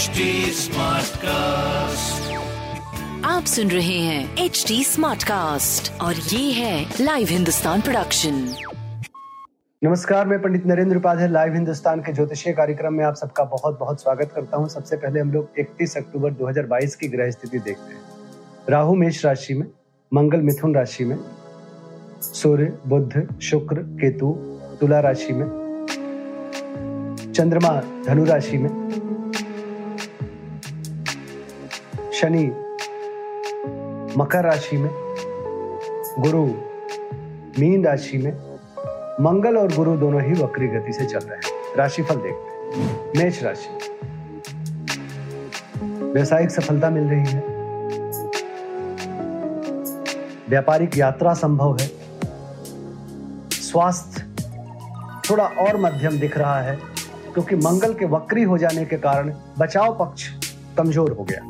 HD Smartcast. आप सुन रहे हैं एच डी स्मार्ट कास्ट और ये है लाइव हिंदुस्तान प्रोडक्शन नमस्कार मैं पंडित नरेंद्र उपाध्याय लाइव हिंदुस्तान के ज्योतिषीय कार्यक्रम में आप सबका बहुत बहुत स्वागत करता हूँ। सबसे पहले हम लोग 31 अक्टूबर 2022 की ग्रह स्थिति देखते हैं। राहु मेष राशि में मंगल मिथुन राशि में सूर्य बुद्ध शुक्र केतु तुला राशि में चंद्रमा धनु राशि में शनि मकर राशि में, गुरु मीन राशि में, मंगल और गुरु दोनों ही वक्री गति से चल रहे हैं। राशिफल देखते हैं। मेष राशि। व्यवसायिक सफलता मिल रही है। व्यापारिक यात्रा संभव है। स्वास्थ्य थोड़ा और मध्यम दिख रहा है, क्योंकि मंगल के वक्री हो जाने के कारण बचाव पक्ष कमज़ोर हो गया।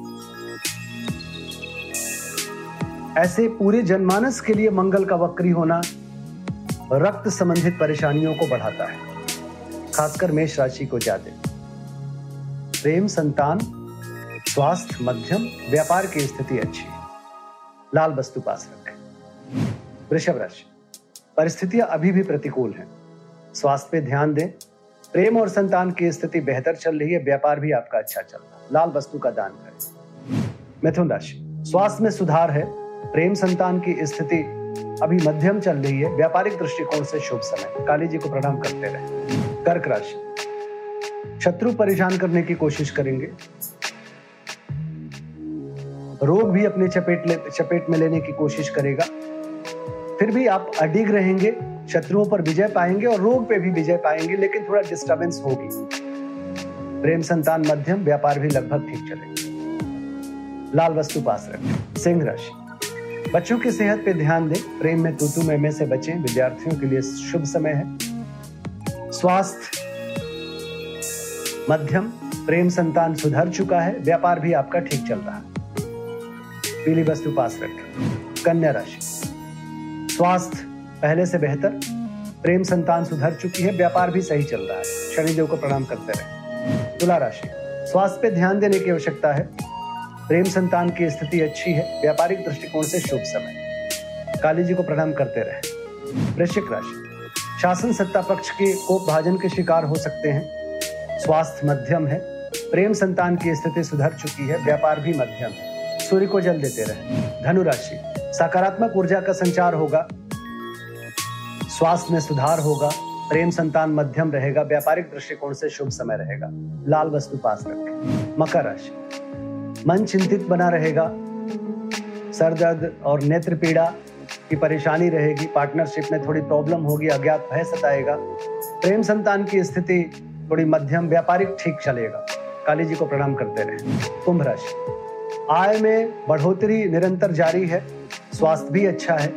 ऐसे पूरे जनमानस के लिए मंगल का वक्री होना रक्त संबंधित परेशानियों को बढ़ाता है, खासकर मेष राशि को ज़्यादा। प्रेम, संतान, स्वास्थ्य, मध्यम, व्यापार की स्थिति अच्छी लाल वस्तु पास रखें। वृषभ राशि, परिस्थितियाँ अभी भी प्रतिकूल हैं। स्वास्थ्य पे ध्यान दें। प्रेम और संतान की स्थिति बेहतर चल रही है, व्यापार भी आपका अच्छा चल रहा है। लाल वस्तु का दान करें। मिथुन राशि, स्वास्थ्य में सुधार है। प्रेम संतान की स्थिति अभी मध्यम चल रही है। व्यापारिक दृष्टिकोण से शुभ समय। काली जी को प्रणाम करते रहे। कर्क राशि। शत्रु परेशान करने की कोशिश करेंगे। रोग भी अपने चपेट ले, चपेट में लेने की कोशिश करेगा। फिर भी आप अडिग रहेंगे, शत्रुओं पर विजय पाएँगे और रोग पे भी विजय पाएँगे, लेकिन थोड़ा डिस्टरबेंस होगी। प्रेम संतान मध्यम, व्यापार भी लगभग ठीक चलेगा। लाल वस्तु पास रखें। सिंह राशि। बच्चों की सेहत पे ध्यान दें। प्रेम में तूतू में से बचें। विद्यार्थियों के लिए शुभ समय है। स्वास्थ्य, मध्यम, प्रेम संतान सुधर चुका है। व्यापार भी आपका ठीक चल रहा है। पीली वस्तु पास रखें। कन्या राशि। स्वास्थ्य पहले से बेहतर। प्रेम संतान सुधर चुकी है। व्यापार भी सही चल रहा है। शनिदेव को प्रणाम करते रहे। तुला राशि। स्वास्थ्य पे ध्यान देने की आवश्यकता है। प्रेम संतान की स्थिति अच्छी है, व्यापारिक दृष्टिकोण से शुभ समय। काली जी को प्रणाम करते रहे। वृश्चिक राशि। शासन सत्ता पक्ष के कोप भाजन के शिकार हो सकते हैं। स्वास्थ्य मध्यम है। प्रेम संतान की स्थिति सुधर चुकी है। व्यापार भी मध्यम है। सूर्य को जल देते रहे। धनु राशि सकारात्मक ऊर्जा का संचार होगा। स्वास्थ्य में सुधार होगा। प्रेम संतान मध्यम रहेगा। व्यापारिक दृष्टिकोण से शुभ समय रहेगा। लाल वस्तु पास रखें। मकर राशि। मन चिंतित बना रहेगा। सर दर्द और नेत्र पीड़ा की परेशानी रहेगी। पार्टनरशिप में थोड़ी प्रॉब्लम होगी, अज्ञात भय सताएगा। प्रेम संतान की स्थिति थोड़ी मध्यम, व्यापारिक ठीक चलेगा। काली जी को प्रणाम करते रहे। कुंभ राशि। आय में बढ़ोतरी निरंतर जारी है। स्वास्थ्य भी अच्छा है।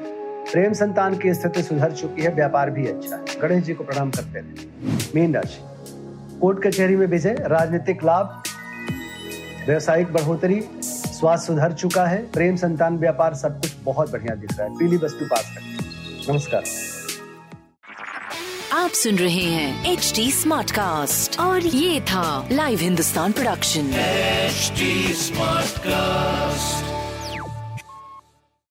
प्रेम संतान की स्थिति सुधर चुकी है। व्यापार भी अच्छा है। गणेश जी को प्रणाम करते रहे। मीन राशि। कोर्ट कचहरी में विजय। राजनीतिक लाभ। व्यवसायिक बढ़ोतरी स्वास्थ्य सुधर चुका है प्रेम संतान व्यापार सब कुछ बहुत बढ़िया दिख रहा है। पीली वस्तु पास रखें। नमस्कार। आप सुन रहे हैं एच डी स्मार्ट कास्ट और ये था live Hindustan production smart Smartcast.